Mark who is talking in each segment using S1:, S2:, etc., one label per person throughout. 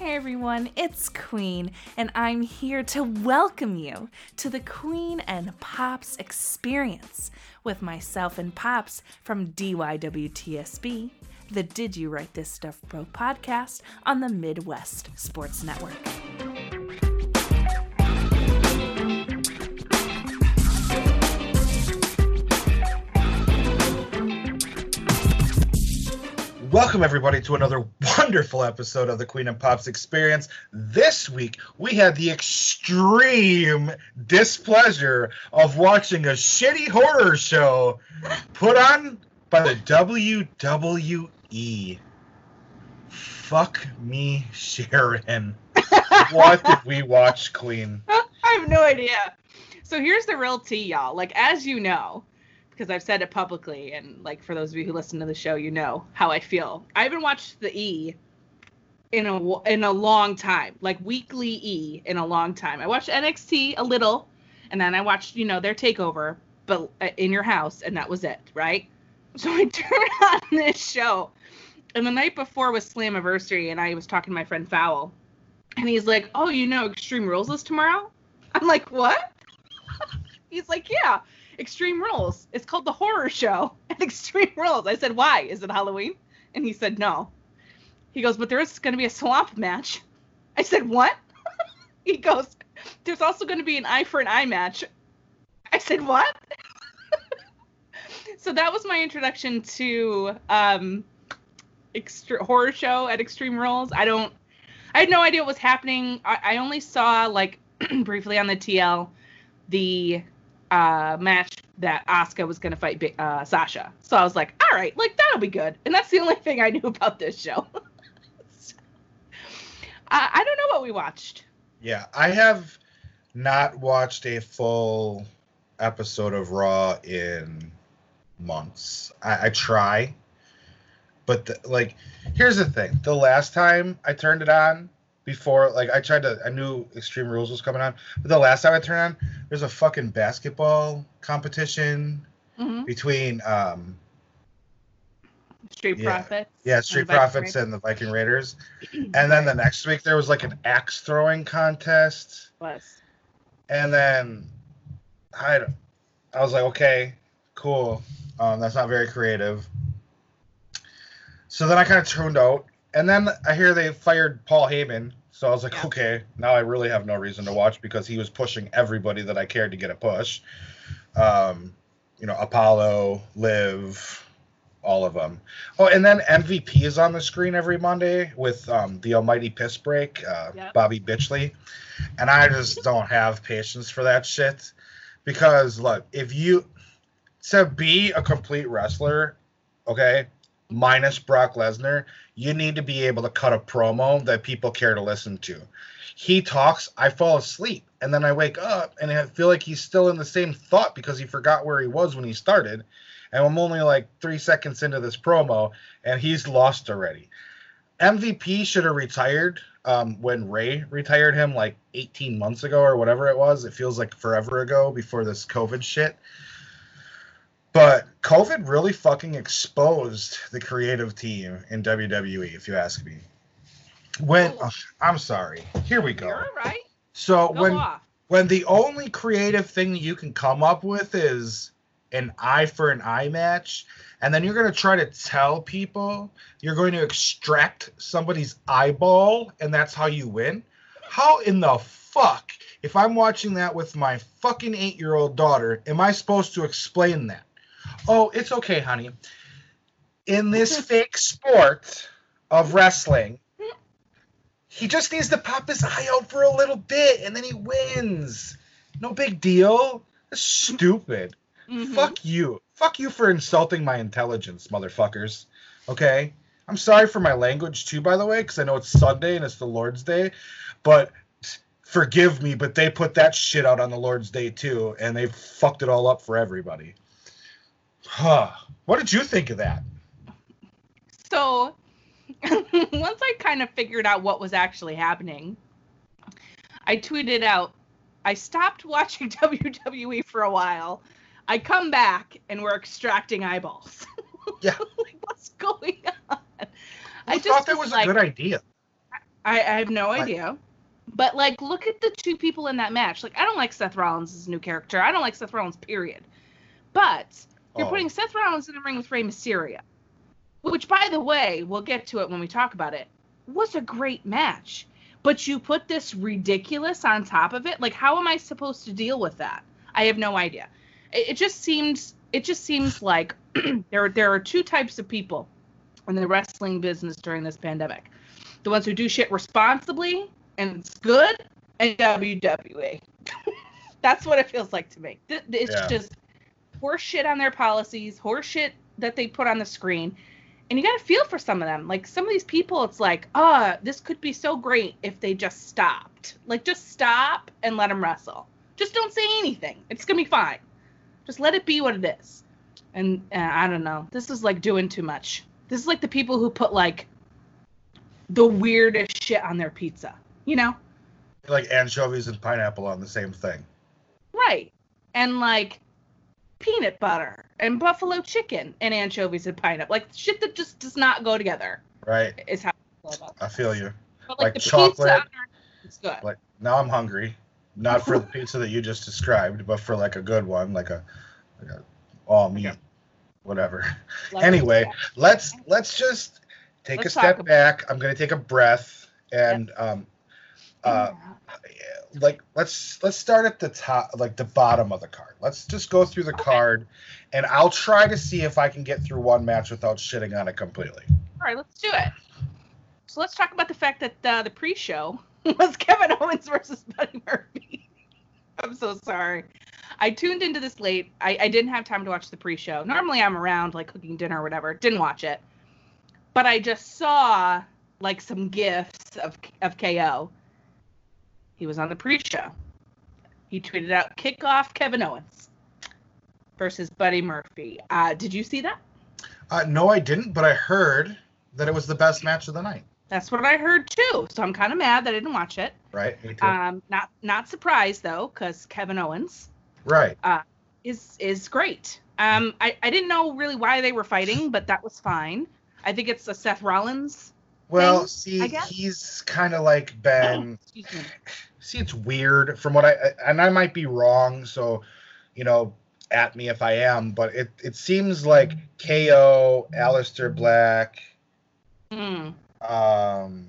S1: Hey everyone, it's Queen, and I'm here to welcome you to the Queen and Pops experience with myself and Pops from DYWTSB, the Did You Write This Stuff Bro podcast on the Midwest Sports Network.
S2: Welcome, everybody, to another wonderful episode of the Queen and Pops Experience. This week, we had the extreme displeasure of watching a shitty horror show put on by the WWE. Fuck me, Sharon. what did we watch, Queen?
S3: I have no idea. So here's the real tea, y'all. Like, as you know, because I've said it publicly, and like for those of you who listen to the show, you know how I feel. I haven't watched the E in a in a long time, like weekly E in a long time. I watched NXT a little, and then I watched you know their takeover, but uh, in your house, and that was it, right? So I turned on this show, and the night before was Slammiversary, and I was talking to my friend Fowl, and he's like, "Oh, you know Extreme Rules is tomorrow." I'm like, "What?" he's like, "Yeah." Extreme Rules. It's called the horror show at Extreme Rules. I said, why? Is it Halloween? And he said, no. He goes, but there is going to be a swamp match. I said, what? he goes, there's also going to be an eye for an eye match. I said, what? so that was my introduction to um, extra horror show at Extreme Rules. I don't, I had no idea what was happening. I, I only saw like briefly on the TL the uh, match that Asuka was going to fight uh, Sasha. So I was like, all right, like that'll be good. And that's the only thing I knew about this show. so, I don't know what we watched.
S2: Yeah, I have not watched a full episode of Raw in months. I, I try, but the, like, here's the thing: the last time I turned it on, before like I tried to I knew Extreme Rules was coming on, but the last time I turned on, there's a fucking basketball competition mm-hmm. between um
S3: Street
S2: yeah,
S3: Profits.
S2: Yeah, Street and Profits and the Viking Raiders. and then the next week there was like an axe throwing contest.
S3: Was.
S2: And then I I was like, okay, cool. Um, that's not very creative. So then I kind of tuned out, and then I hear they fired Paul Heyman, so I was like, yeah. okay, now I really have no reason to watch because he was pushing everybody that I cared to get a push. Um, you know, Apollo, Liv, all of them. Oh, and then MVP is on the screen every Monday with um, the Almighty Piss Break, uh, yep. Bobby Bitchley, and I just don't have patience for that shit because look, if you to be a complete wrestler, okay, minus Brock Lesnar, you need to be able to cut a promo that people care to listen to. He talks, I fall asleep, and then I wake up and I feel like he's still in the same thought because he forgot where he was when he started. And I'm only like three seconds into this promo, and he's lost already. MVP should have retired um, when Ray retired him like 18 months ago or whatever it was. It feels like forever ago before this COVID shit. But COVID really fucking exposed the creative team in WWE, if you ask me. When oh, I'm sorry, here we go.
S3: You're right.
S2: So when when the only creative thing that you can come up with is an eye for an eye match, and then you're gonna try to tell people you're going to extract somebody's eyeball, and that's how you win. How in the fuck, if I'm watching that with my fucking eight year old daughter, am I supposed to explain that? Oh, it's okay, honey. In this fake sport of wrestling, he just needs to pop his eye out for a little bit and then he wins. No big deal. That's stupid. Mm-hmm. Fuck you. Fuck you for insulting my intelligence, motherfuckers. Okay? I'm sorry for my language too, by the way, because I know it's Sunday and it's the Lord's Day. But forgive me, but they put that shit out on the Lord's Day too, and they fucked it all up for everybody. Huh. What did you think of that?
S3: So, once I kind of figured out what was actually happening, I tweeted out, I stopped watching WWE for a while. I come back and we're extracting eyeballs.
S2: Yeah.
S3: like, what's going on?
S2: I, I just thought that was like, a good idea.
S3: I, I have no
S2: Like-
S3: idea. But like, look at the two people in that match. Like, I don't like Seth Rollins' new character. I don't like Seth Rollins, period. But you're
S2: Oh.
S3: putting Seth Rollins in the ring with Rey Mysterio, which, by the way, we'll get to it when we talk about it. Was a great match. But you put this ridiculous on top of it. Like, how am I supposed to deal with that? I have no idea. It, it just seems. It just seems like there there are two types of people in the wrestling business during this pandemic. The ones who do shit responsibly and it's good, and WWE. That's what it feels like to me. It's
S2: Yeah.
S3: just horse shit on their policies, horse shit that they put on the screen. And you got to feel for some of them. Like some of these people, it's like, ah, this could be so great if they just stopped. Like just stop and let them wrestle. Just don't say anything. It's gonna be fine. Just let it be what it is. And uh, I don't know. This is like doing too much. This is like the people who put like the weirdest shit on their pizza. You know?
S2: like anchovies and pineapple on the same thing.
S3: Right. And like peanut butter and buffalo chicken and anchovies and pineapple. Like shit that just does not go together
S2: Right?
S3: is how I feel about
S2: I feel you.
S3: But like,
S2: Like
S3: the
S2: chocolate.
S3: pizza it's good.
S2: Like now I'm hungry. Not for the pizza that you just described, but for like a good one, like a, like a all meat,
S3: Yeah.
S2: whatever.
S3: Love
S2: anyway, let's let's just take
S3: Let's
S2: a step back. I'm gonna take a breath and um uh like let's let's start at the top like the bottom of the card. Let's just go through the
S3: Okay.
S2: card and I'll try to see if I can get through one match without shitting on it completely.
S3: All right, let's do it. So let's talk about the fact that uh, the pre-show was Kevin Owens versus Buddy Murphy. I'm so sorry. I tuned into this late. I, I didn't have time to watch the pre-show. Normally I'm around like cooking dinner or whatever. Didn't watch it, but I just saw like some gifs of of KO. He was on the pre-show. He tweeted out kickoff Kevin Owens versus Buddy Murphy. Uh, did you see that?
S2: Uh, no, I didn't, but I heard that it was the best match of the night.
S3: That's what I heard too. So I'm kind of mad that I didn't watch it.
S2: Right? Me too.
S3: Um, not not surprised though, because Kevin Owens
S2: right.
S3: Uh, is is great. Um, I I didn't know really why they were fighting, but that was fine. I think it's a Seth Rollins.
S2: Well,
S3: thing,
S2: see, he's kind of like been. See, it's weird from what I and I might be wrong, so you know, at me if I am, but it it seems like KO, Aleister Black,
S3: Mm,
S2: um,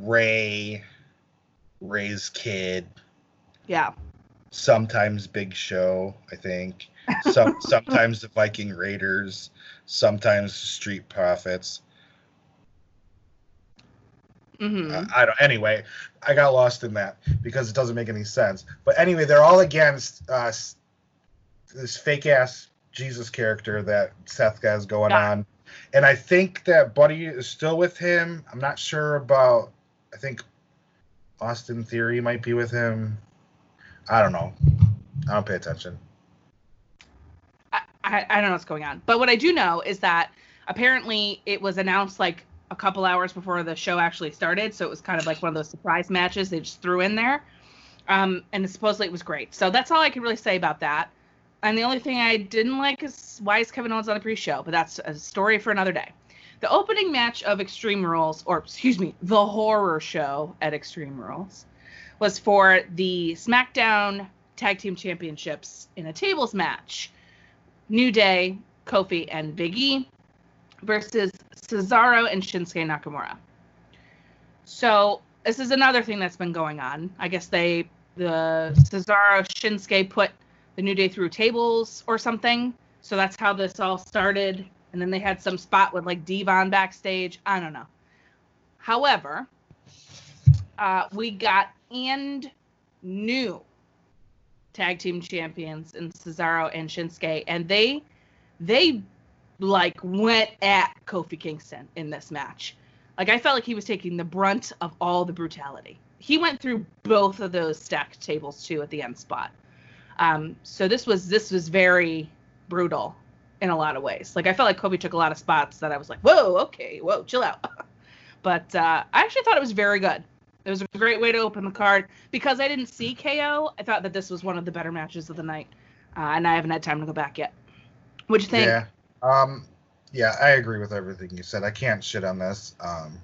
S2: Rey, Rey's kid,
S3: yeah.
S2: sometimes Big Show, I think. Some sometimes the Viking Raiders, sometimes the Street Profits.
S3: hmm
S2: Uh, I don't. Anyway, I got lost in that because it doesn't make any sense. But anyway, they're all against uh, this fake ass Jesus character that Seth has going
S3: Yeah.
S2: on, and I think that Buddy is still with him. I'm not sure about. I think Austin Theory might be with him. I don't know. I don't pay attention.
S3: I, I don't know what's going on, but what I do know is that apparently it was announced like a couple hours before the show actually started, so it was kind of like one of those surprise matches they just threw in there. Um, and supposedly it was great. So that's all I can really say about that. And the only thing I didn't like is why is Kevin Owens on the pre-show, but that's a story for another day. The opening match of Extreme Rules, or excuse me, the horror show at Extreme Rules, was for the SmackDown Tag Team Championships in a tables match. New Day, Kofi, and Big E versus Cesaro and Shinsuke Nakamura. So this is another thing that's been going on. I guess they the Cesaro Shinsuke put the New Day through tables or something. So that's how this all started. And then they had some spot with like Devon backstage. I don't know. However, uh, we got and new tag team champions in Cesaro and Shinsuke, and they they like went at Kofi Kingston in this match. Like I felt like he was taking the brunt of all the brutality. He went through both of those stacked tables too at the end spot. Um, so this was this was very brutal in a lot of ways. Like I felt like Kofi took a lot of spots that I was like, whoa, okay, whoa, chill out. but uh, I actually thought it was very good. It was a great way to open the card because I didn't see KO. I thought that this was one of the better matches of the night, uh, and I haven't had time to go back yet. What'd you think?
S2: Yeah. Um, Yeah, I agree with everything you said. I can't shit on this. Um,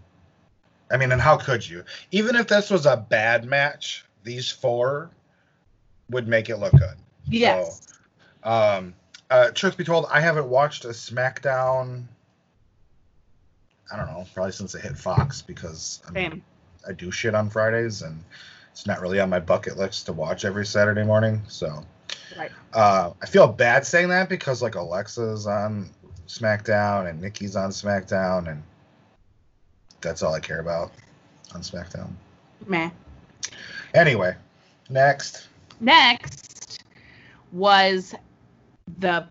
S2: I mean, and how could you? Even if this was a bad match, these four would make it look good.
S3: Yes.
S2: So, um, uh, truth be told, I haven't watched a SmackDown. I don't know, probably since it hit Fox because I, mean,
S3: Same.
S2: I do shit on Fridays and it's not really on my bucket list to watch every Saturday morning. So
S3: Right.
S2: uh, I feel bad saying that because like Alexa's on SmackDown and Nikki's on SmackDown and that's all I care about on SmackDown.
S3: Meh.
S2: Anyway, next.
S3: Next was the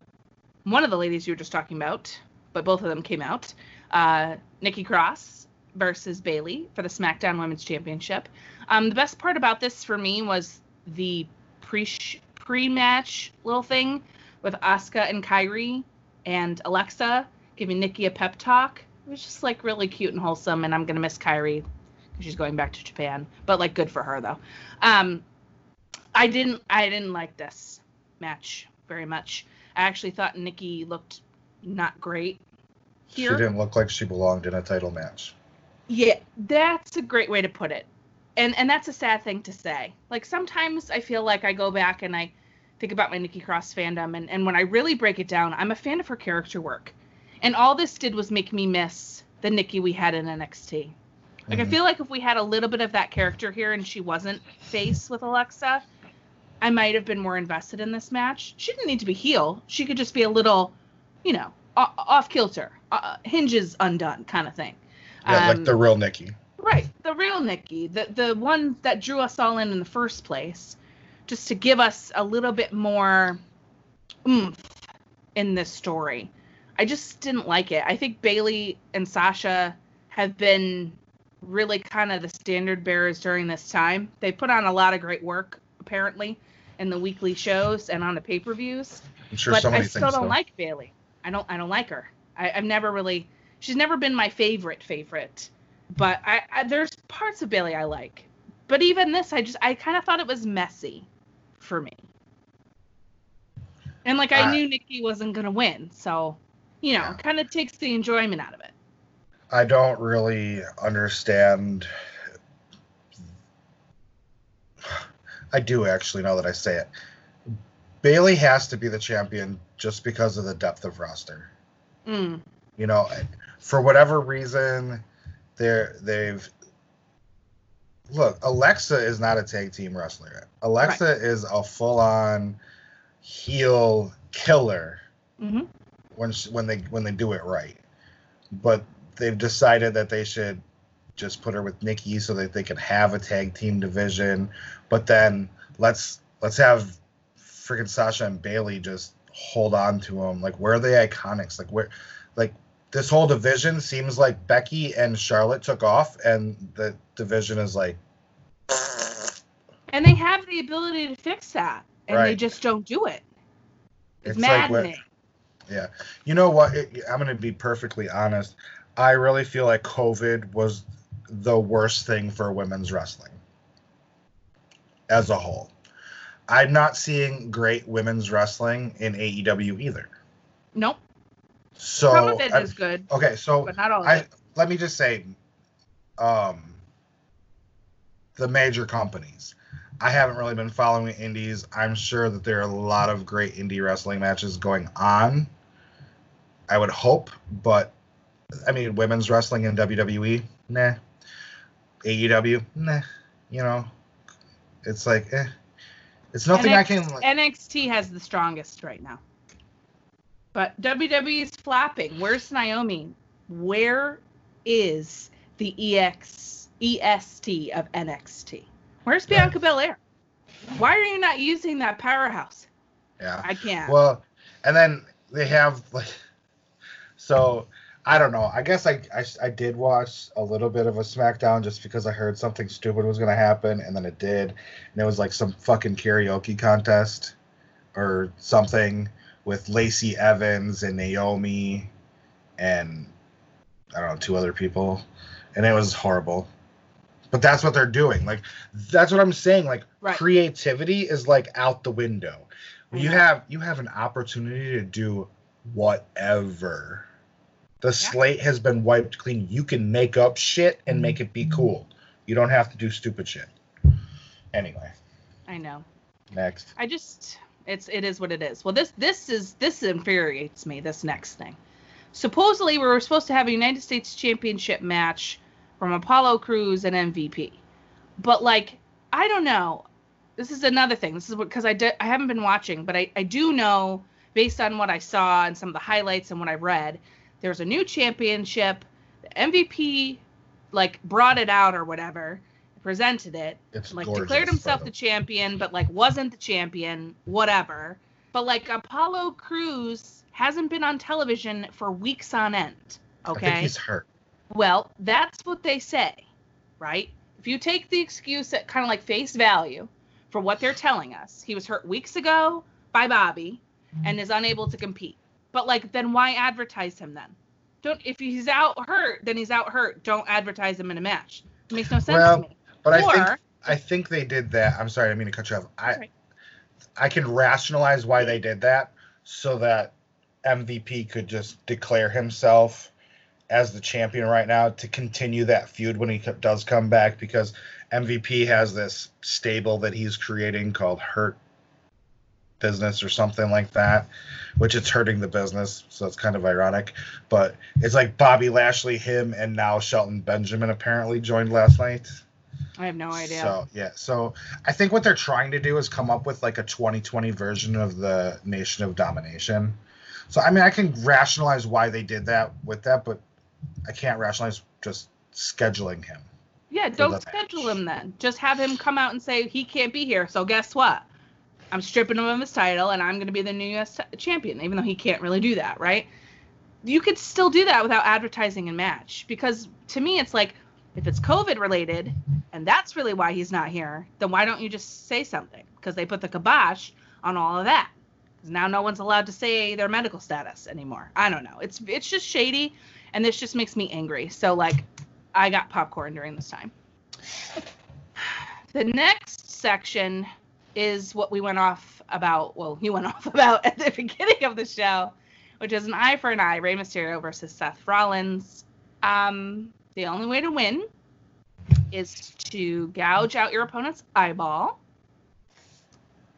S3: one of the ladies you were just talking about, but both of them came out. Uh, Nikki Cross versus Bayley for the SmackDown Women's Championship. Um, the best part about this for me was the pre pre match little thing with Asuka and Kairi and Alexa giving Nikki a pep talk. It was just like really cute and wholesome, and I'm gonna miss Kairi because she's going back to Japan. But like, good for her though. Um, I didn't I didn't like this match very much. I actually thought Nikki looked not great
S2: She didn't look like she belonged in a title match.
S3: Yeah, that's a great way to put it. And and that's a sad thing to say. Like sometimes I feel like I go back and I think about my Nikki Cross fandom and, and when I really break it down, I'm a fan of her character work. And all this did was make me miss the Nikki we had in NXT. Like I
S2: Mhm.
S3: feel like if we had a little bit of that character here and she wasn't face with Alexa, I might have been more invested in this match. She didn't need to be heel. She could just be a little, you know, off kilter, uh, hinges undone kind of thing.
S2: Yeah,
S3: Um,
S2: like the real Nikki.
S3: Right, the real Nikki, the the one that drew us all in in the first place, just to give us a little bit more oomph in this story. I just didn't like it. I think Bayley and Sasha have been really kind of the standard bearers during this time. They put on a lot of great work apparently in the weekly shows and on the pay-per-views
S2: I'm sure
S3: but
S2: so many
S3: I still don't
S2: though.
S3: like Bayley. I don't. I don't like her. I, I've never really. She's never been my favorite favorite. But I, I there's parts of Bayley I like. But even this, I just I kind of thought it was messy, for me. And like I
S2: I-
S3: knew Nikki wasn't gonna win, so you know,
S2: Yeah.
S3: kind of takes the enjoyment out of it.
S2: I don't really understand. I do actually now that I say it. Bayley has to be the champion just because of the depth of roster.
S3: Mm.
S2: You know, for whatever reason, they're they've look. Alexa is not a tag team wrestler. Alexa is a full on heel killer
S3: hmm
S2: when sh- when they when they do it right. But they've decided that they should just put her with Nikki so that they can have a tag team division. But then let's let's have freaking Sasha and Bayley just hold on to them. Like where are the IIconics? Like where like this whole division seems like Becky and Charlotte took off and the division is like
S3: And they have the ability to fix that, and they just don't do it. It's,
S2: It's like
S3: maddening.
S2: Yeah. You know what? It, I'm going to be perfectly honest. I really feel like COVID was the worst thing for women's wrestling as a whole. I'm not seeing great women's wrestling in AEW either.
S3: nope.
S2: So
S3: Some of it
S2: I-
S3: is good,
S2: okay, so
S3: but not all of
S2: I let me just say um the major companies. I haven't really been following indies. I'm sure that there are a lot of great indie wrestling matches going on. I would hope, but I mean, women's wrestling in WWE, nah. AEW, nah. You know, it's like, eh. It's nothing I can. Like,
S3: NXT has the strongest right now. But WWE is flapping. Where's Naomi? Where is the EX EST of NXT? Where's
S2: Yeah.
S3: Bianca Belair? Why are you not using that powerhouse?
S2: yeah.
S3: I can't.
S2: Well, and then they have like, so I don't know. I guess I, I I did watch a little bit of a SmackDown just because I heard something stupid was gonna happen, and then it did, and it was like some fucking karaoke contest or something with Lacey Evans and Naomi and I don't know two other people, and it was horrible. But that's what they're doing. Like that's what I'm saying. Like
S3: Right.
S2: creativity is like out the window. You have you have an opportunity to do whatever The slate has been wiped clean. You can make up shit and make it be mm-hmm. cool. You don't have to do stupid shit. Anyway,
S3: I know.
S2: next.
S3: I just it's it is what it is. Well, this this is this infuriates me. This next thing. Supposedly, we were supposed to have a United States Championship match from Apollo Crews and MVP, but like I don't know. This is another thing. This is because I di- I haven't been watching, but I I do know based on what I saw and some of the highlights and what I read, there's a new championship. The MVP like brought it out or whatever, presented it,
S2: It's
S3: like
S2: gorgeous,
S3: declared himself the champion, but like wasn't the champion, whatever. But like Apollo Crews hasn't been on television for weeks on end. Okay.
S2: he's hurt.
S3: Well, that's what they say, right? If you take the excuse at kind of like face value for what they're telling us, he was hurt weeks ago by Bobby and is unable to compete. But like, then why advertise him then? Don't if he's out hurt, then he's out hurt. Don't advertise him in a match. It makes no sense
S2: Well,
S3: to me.
S2: But I think I think they did that. I'm sorry, I mean to cut you off. I
S3: right.
S2: I can rationalize why they did that so that MVP could just declare himself as the champion right now to continue that feud when he does come back because MVP has this stable that he's creating called Hurt Business or something like that, which it's hurting the business, so it's kind of ironic. But it's like Bobby Lashley, him, and now Shelton Benjamin apparently joined last night.
S3: I have no idea.
S2: So yeah, so I think what they're trying to do is come up with like a 2020 version of the Nation of Domination. So I mean, I can rationalize why they did that with that, but I can't rationalize just scheduling him.
S3: Yeah, don't schedule
S2: match.
S3: him then. Just have him come out and say he can't be here. So guess what? I'm stripping him of his title and I'm going to be the new U.S. t- champion, even though he can't really do that, right? You could still do that without advertising a match because to me it's like if it's COVID related and that's really why he's not here, then why don't you just say something? Because they put the kibosh on all of that. Because now no one's allowed to say their medical status anymore. I don't know. It's it's just shady, and this just makes me angry. So like, I got popcorn during this time. The next section is what we went off about. Well, you went off about at the beginning of the show, which is an eye for an eye: Rey Mysterio versus Seth Rollins. Um, the only way to win is to gouge out your opponent's eyeball.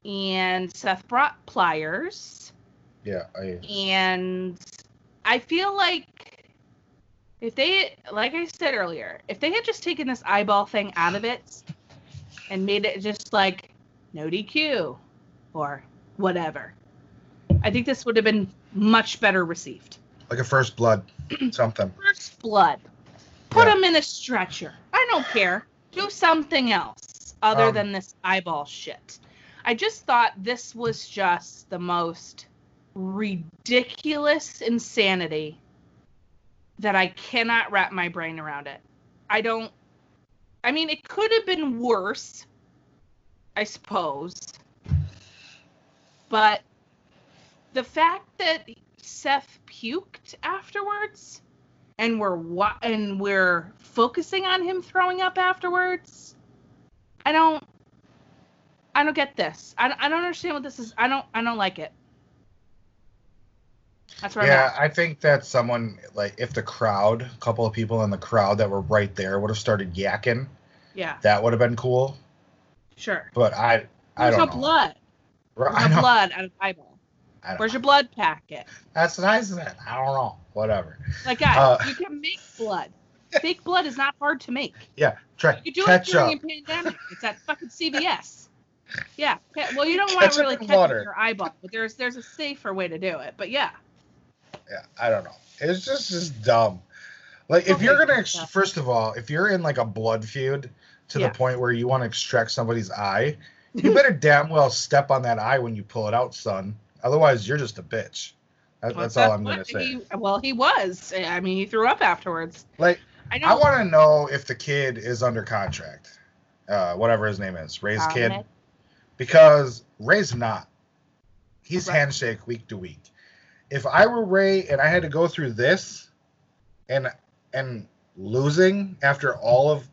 S3: And Seth brought pliers.
S2: Yeah, I
S3: And I feel like if they, like I said earlier, if they had just taken this eyeball thing out of it and made it just like no DQ or whatever, I think this would have been much better received.
S2: like a first blood, something.
S3: First blood. Put
S2: Yeah.
S3: him in a stretcher. I don't care. Do something else other
S2: Um,
S3: than this eyeball shit. I just thought this was just the most ridiculous insanity that I cannot wrap my brain around it. I don't. I mean, it could have been worse, I suppose. But the fact that Seth puked afterwards and we're wa- and we're focusing on him throwing up afterwards i don't i don't get this i, I don't understand what this is i don't i don't like it that's where
S2: Yeah. I think that someone like if the crowd, a couple of people in the crowd that were right there would have started yakking,
S3: yeah
S2: that would have been cool.
S3: sure
S2: But I, I
S3: there's
S2: don't
S3: no
S2: know.
S3: blood there's
S2: I
S3: no
S2: know.
S3: blood out of eyeball where's
S2: know.
S3: your blood packet
S2: That's nice of it. I don't know. Whatever.
S3: like guys
S2: Uh,
S3: you can make blood fake blood is not hard to make
S2: Yeah, try
S3: you do it during a pandemic it's at fucking cvs yeah well you don't want to really catch your eyeball but there's there's a safer way to do it but yeah
S2: Yeah, I don't know. It's just just dumb. Like if
S3: Okay,
S2: you're gonna,
S3: yeah.
S2: first of all, if you're in like a blood feud to
S3: Yeah.
S2: the point where you want to extract somebody's eye, you better damn well step on that eye when you pull it out, son. Otherwise, you're just a bitch. That,
S3: Well,
S2: that's all I'm gonna say.
S3: He, well, he was. I mean, he threw up afterwards.
S2: Like,
S3: I.
S2: I want to know if the kid is under contract, uh, whatever his name is, Rey's kid, because Rey's not. He's
S3: Right.
S2: handshake week to week. If I were Rey and I had to go through this, and and losing after all of,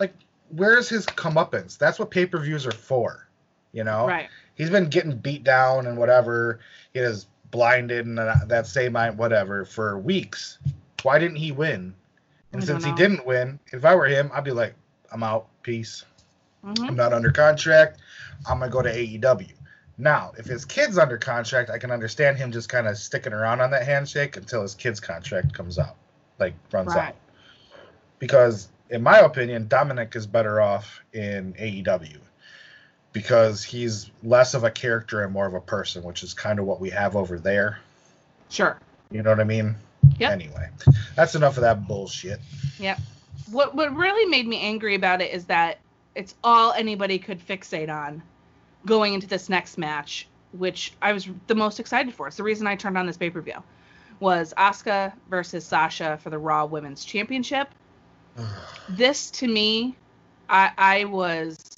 S2: like, where's his comeuppance? That's what pay per views are for, you know.
S3: Right.
S2: He's been getting beat down and whatever. He his blinded and that same mind, whatever, for weeks. Why didn't he win? And
S3: I
S2: since he didn't win, if I were him, I'd be like, I'm out. Peace.
S3: Mhm.
S2: I'm not under contract. I'm gonna go to AEW. Now, if his kid's under contract, I can understand him just kind of sticking around on that handshake until his kid's contract comes out, like runs
S3: Right.
S2: out. Because, in my opinion, Dominic is better off in AEW because he's less of a character and more of a person, which is kind of what we have over there.
S3: Sure.
S2: You know what I mean?
S3: Yep.
S2: Anyway, that's enough of that bullshit. Yeah.
S3: What what really made me angry about it is that it's all anybody could fixate on going into this next match, which I was the most excited for. It's the reason I turned on this pay per view. Was Asuka versus Sasha for the Raw Women's Championship. This to me, I, I was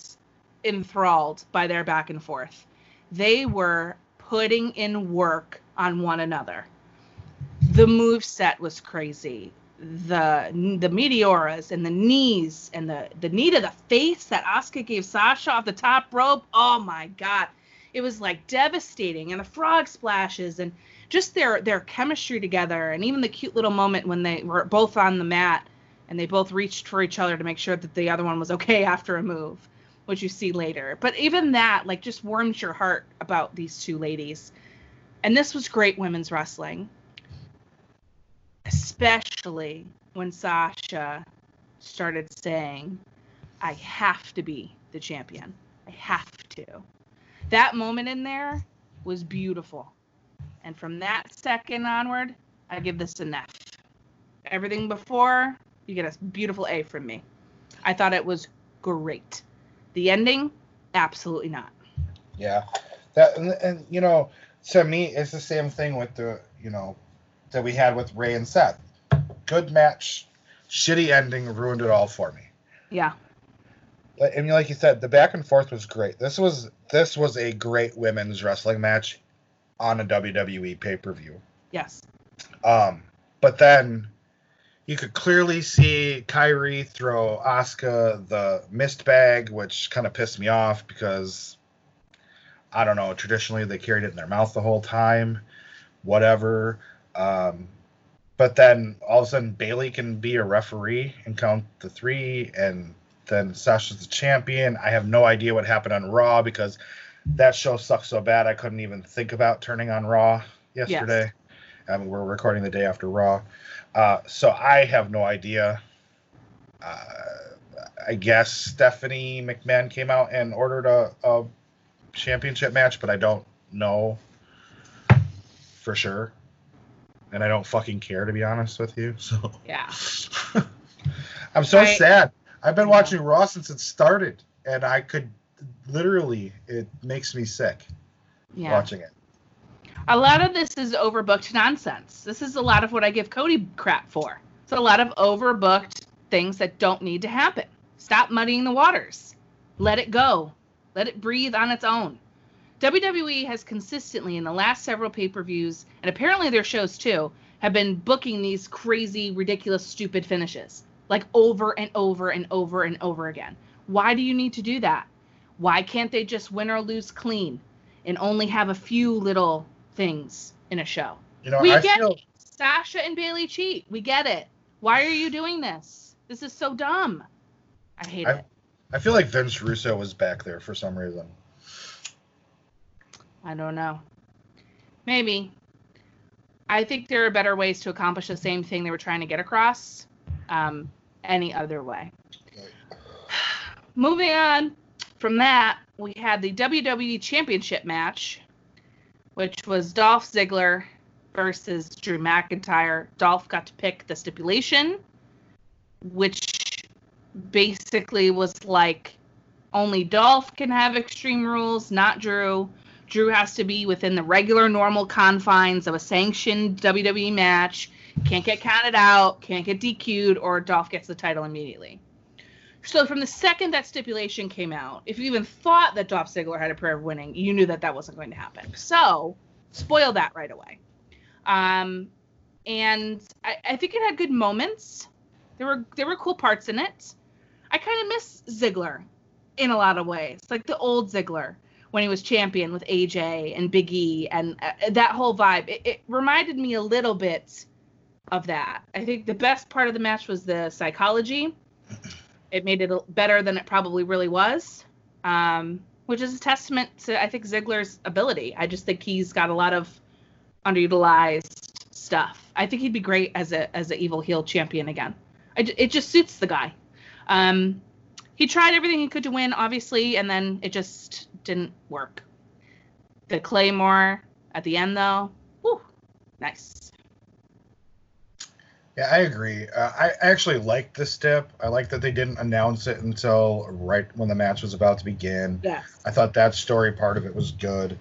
S3: enthralled by their back and forth. They were putting in work on one another. The move set was crazy. The the meteoras and the knees and the the knee to the face that Asuka gave Sasha off the top rope. Oh my god. It was like devastating and the frog splashes and just their their chemistry together and even the cute little moment when they were both on the mat and they both reached for each other to make sure that the other one was okay after a move, which you see later. But even that, like, just warms your heart about these two ladies. And this was great women's wrestling, especially when Sasha started saying, I have to be the champion. I have to. That moment in there was beautiful. And from that second onward, I give this an F. Everything before, you get a beautiful A from me. I thought it was great. The ending, absolutely not.
S2: Yeah, that and, and you know, to me, it's the same thing with the you know that we had with Rey and Seth. Good match, shitty ending ruined it all for me.
S3: Yeah.
S2: And like you said, the back and forth was great. This was this was a great women's wrestling match on a WWE pay per view.
S3: Yes.
S2: Um, but then you could clearly see Kairi throw Asuka the mist bag, which kind of pissed me off because I don't know. Traditionally, they carried it in their mouth the whole time. Whatever. Um, but then all of a sudden, Bayley can be a referee and count the three, and then Sasha's the champion. I have no idea what happened on Raw because that show sucked so bad I couldn't even think about turning on Raw yesterday. I mean, we're recording the day after Raw. Uh, so I have no idea. Uh, I guess Stephanie McMahon came out and ordered a, a championship match, but I don't know for sure. And I don't fucking care, to be honest with you. So
S3: Yeah.
S2: I'm so
S3: I-
S2: sad. I've been
S3: Yeah.
S2: watching Raw since it started, and I could literally, it makes me sick
S3: Yeah.
S2: watching it.
S3: A lot of this is overbooked nonsense. This is a lot of what I give Cody crap for. It's a lot of overbooked things that don't need to happen. Stop muddying the waters. Let it go. Let it breathe on its own. WWE has consistently, in the last several pay per views, and apparently their shows too, have been booking these crazy, ridiculous, stupid finishes. Like over and over and over and over again. Why do you need to do that? Why can't they just win or lose clean and only have a few little things in a show?
S2: You know,
S3: we
S2: I
S3: get
S2: feel
S3: it. Sasha and Bayley cheat. We get it. Why are you doing this? This is so dumb. I hate
S2: I-
S3: it.
S2: I feel like Vince Russo was back there for some reason.
S3: I don't know. Maybe. I think there are better ways to accomplish the same thing they were trying to get across. Um, any other way. Moving on from that, we had the WWE Championship match, which was Dolph Ziggler versus Drew McIntyre. Dolph got to pick the stipulation, which basically was like only Dolph can have extreme rules, not Drew. Drew has to be within the regular, normal confines of a sanctioned WWE match. Can't get counted out, can't get DQ'd, or Dolph gets the title immediately. So from the second that stipulation came out, if you even thought that Dolph Ziggler had a prayer of winning, you knew that that wasn't going to happen. So spoil that right away. Um, and I, I think it had good moments. There were there were cool parts in it. I kind of miss Ziggler in a lot of ways, like the old Ziggler when he was champion with AJ and Big E and uh, that whole vibe. It, it reminded me a little bit of that. I think the best part of the match was the psychology. It made it better than it probably really was, um, which is a testament to I think Ziggler's ability. I just think he's got a lot of underutilized stuff. I think he'd be great as a as an evil heel champion again. I, it just suits the guy. Um, he tried everything he could to win, obviously, and then it just didn't work. The Claymore at the end, though, whew, nice.
S2: Yeah, I agree. Uh, I actually liked this dip. I like that they didn't announce it until right when the match was about to begin.
S3: Yes.
S2: I thought that story part of it was good.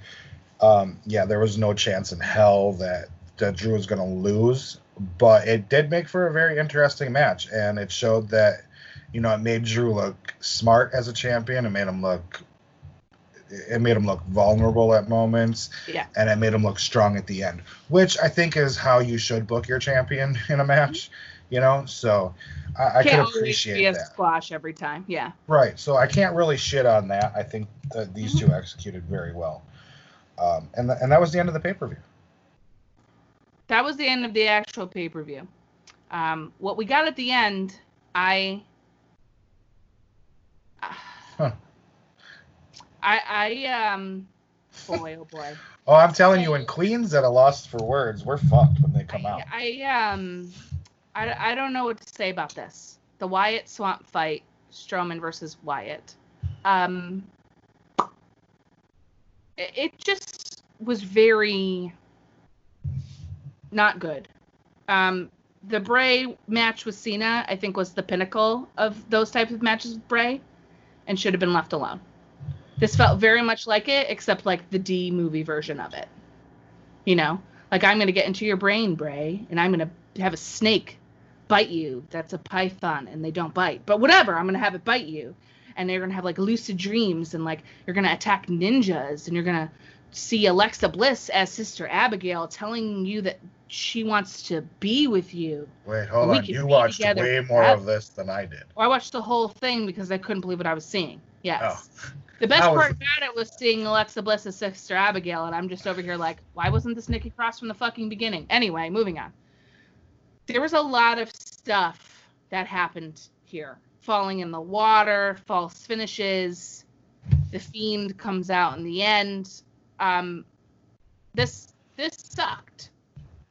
S2: Um, yeah, there was no chance in hell that, that Drew was going to lose, but it did make for a very interesting match, and it showed that, you know, it made Drew look smart as a champion. It made him look it made him look vulnerable at moments.
S3: Yeah.
S2: And it made him look strong at the end, which I think is how you should book your champion in a match. You know, so I, I can appreciate
S3: be a
S2: that.
S3: squash every time. Yeah.
S2: Right. So I can't really shit on that. I think that these
S3: Mhm.
S2: two executed very well. Um, and th- and that was the end of the pay per view.
S3: That was the end of the actual pay per view. Um, what we got at the end, I.
S2: Huh.
S3: I I um boy oh boy
S2: Oh, I'm telling you, in Queens at a loss for words, we're fucked when they come out.
S3: I, I um I, I don't know what to say about this. The Wyatt Swamp fight, Strowman versus Wyatt. Um it, it just was very not good. Um the Bray match with Cena, I think, was the pinnacle of those types of matches with Bray and should have been left alone. This felt very much like it, except like the D movie version of it. You know, like I'm gonna get into your brain, Bray, and I'm gonna have a snake bite you. That's a python, and they don't bite. But whatever, I'm gonna have it bite you, and you're gonna have like lucid dreams, and like you're gonna attack ninjas, and you're gonna see Alexa Bliss as Sister Abigail telling you that she wants to be with you.
S2: Wait, hold
S3: We
S2: on. You watched way more
S3: forever.
S2: of this than I did.
S3: Well, I watched the whole thing because I couldn't believe what I was seeing. Yes.
S2: Oh.
S3: The best part about it was seeing Alexa Bliss's Sister Abigail, and I'm just over here like, why wasn't this Nikki Cross from the fucking beginning? Anyway, moving on. There was a lot of stuff that happened here. Falling in the water, false finishes, the fiend comes out in the end. Um, this this sucked.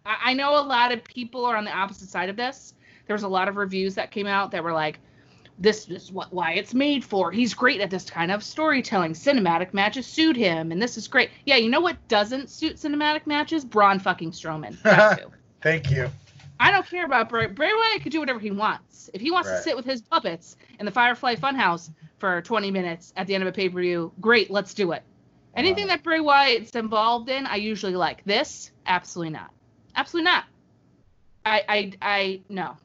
S3: I, I know a lot of people are on the opposite side of this. There was a lot of reviews that came out that were like, this is what Wyatt's made for. He's great at this kind of storytelling. Cinematic matches suit him, and this is great. Yeah, you know what doesn't suit cinematic matches? Braun fucking Strowman.
S2: Thank you.
S3: I don't care about Bray. Bray Wyatt could do whatever he wants. If he wants to sit with his puppets in the Firefly Funhouse for 20 minutes at the end of a pay per view, great, let's do it. Anything
S2: Wow.
S3: that Bray Wyatt's involved in, I usually like. This, absolutely not. Absolutely not. I, I, I, no.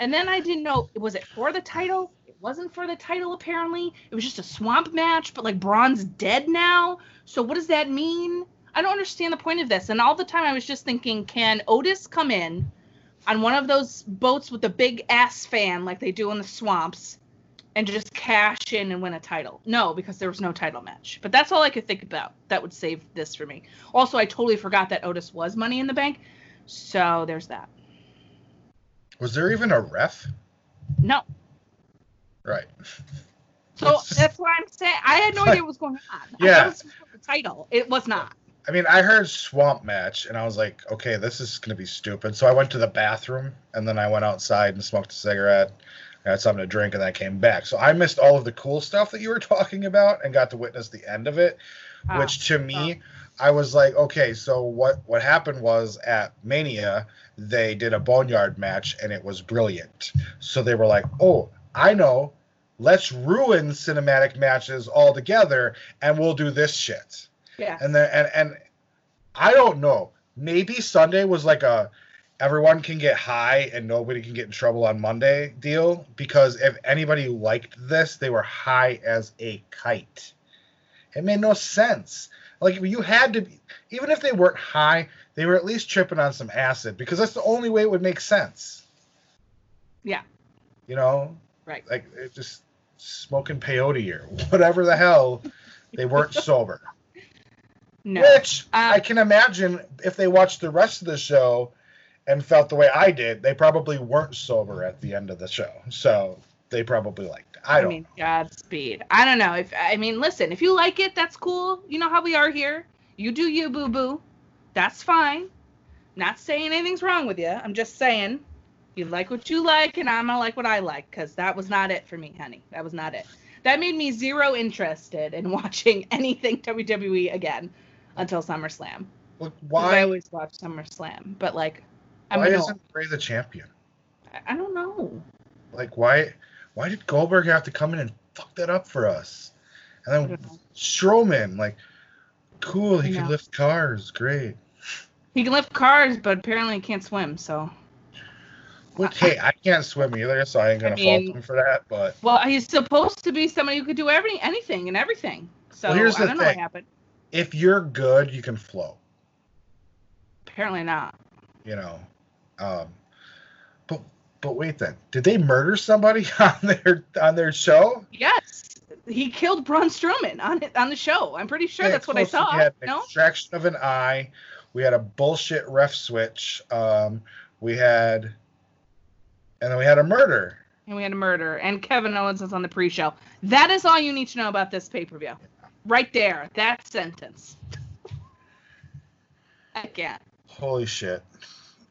S3: And then I didn't know, was it for the title? It wasn't for the title, apparently. It was just a swamp match, but like Braun's dead now. So what does that mean? I don't understand the point of this. And all the time I was just thinking, can Otis come in on one of those boats with the big ass fan like they do in the swamps and just cash in and win a title? No, because there was no title match. But that's all I could think about. That would save this for me. Also, I totally forgot that Otis was money in the bank. So there's that.
S2: Was there even a ref?
S3: No.
S2: Right.
S3: So
S2: just-
S3: that's what I'm saying. I had no
S2: Like-
S3: idea what was going on. I
S2: Yeah.
S3: was the title. It was not.
S2: I mean, I heard swamp match, and I was like, okay, this is gonna be stupid. So I went to the bathroom, and then I went outside and smoked a cigarette. I had something to drink, and then I came back. So I missed all of the cool stuff that you were talking about, and got to witness the end of it.
S3: Ah,
S2: which to me, I was like, okay, so what what happened was at Mania they did a boneyard match, and it was brilliant. So they were like, oh, I know. Let's ruin cinematic matches altogether, and we'll do this shit
S3: yeah.
S2: and then and and I don't know. Maybe Sunday was like a everyone can get high and nobody can get in trouble on Monday deal because if anybody liked this, they were high as a kite. It made no sense. Like you had to be, even if they weren't high, they were at least tripping on some acid because that's the only way it would make sense.
S3: Yeah.
S2: You know,
S3: Right.
S2: like it just smoking peyote or whatever the hell They weren't sober.
S3: No.
S2: Which
S3: Um,
S2: I can imagine if they watched the rest of the show and felt the way I did, they probably weren't sober at the end of the show. So they probably liked it. I
S3: I
S2: don't.
S3: mean, Godspeed. I don't know if I mean, listen, if you like it, that's cool. You know how we are here. You do you, boo boo. That's fine. Not saying anything's wrong with you. I'm just saying you like what you like, and I'm gonna like what I like, cause that was not it for me, honey. That was not it. That made me zero interested in watching anything WWE again until SummerSlam.
S2: Look,
S3: 'Cause I
S2: why?
S3: always watch SummerSlam, but like, I'm
S2: Why isn't Bray the champion?
S3: I- I don't know.
S2: Like why? Why did Goldberg have to come in and fuck that up for us? And then. Strowman, like, cool, he
S3: I
S2: can lift cars, great.
S3: He can lift cars, but apparently he can't swim. So,
S2: Look, hey, I can't swim either, so I ain't gonna
S3: mean-
S2: fault him for that. But
S3: well, he's supposed to be somebody who could do every anything and everything. So
S2: Well, here's
S3: I
S2: the
S3: don't know what
S2: thing.
S3: happened.
S2: if you're good, you can flow.
S3: Apparently not.
S2: You know. Um, but but wait, then did they murder somebody on their on their show?
S3: Yes, he killed Braun Strowman on it, on the show. I'm pretty sure
S2: Yeah,
S3: that's what I saw.
S2: We had an
S3: No,
S2: extraction of an eye. We had a bullshit ref switch. Um, we had, and then we had a murder.
S3: and we had a murder. And Kevin Owens was on the pre-show. That is all you need to know about this pay-per-view. Right there, that sentence. Again.
S2: Holy shit!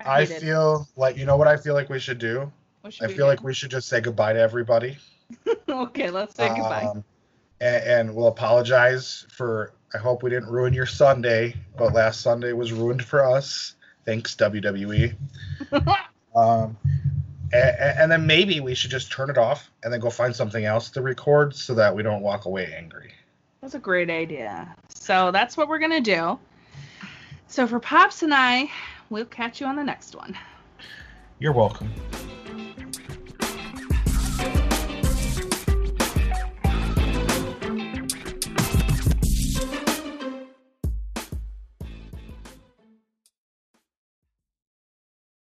S2: I feel like you know what I feel like we should do.
S3: Should
S2: I feel
S3: do?
S2: like we should just say goodbye to everybody.
S3: okay, let's say goodbye.
S2: Um, and, and we'll apologize for. I hope we didn't ruin your Sunday, but last Sunday was ruined for us. Thanks WWE. Um, and, and then maybe we should just turn it off and then go find something else to record so that we don't walk away angry.
S3: That's a great idea. So that's what we're gonna do. So for Pops and I, we'll catch you on the next one.
S2: You're welcome.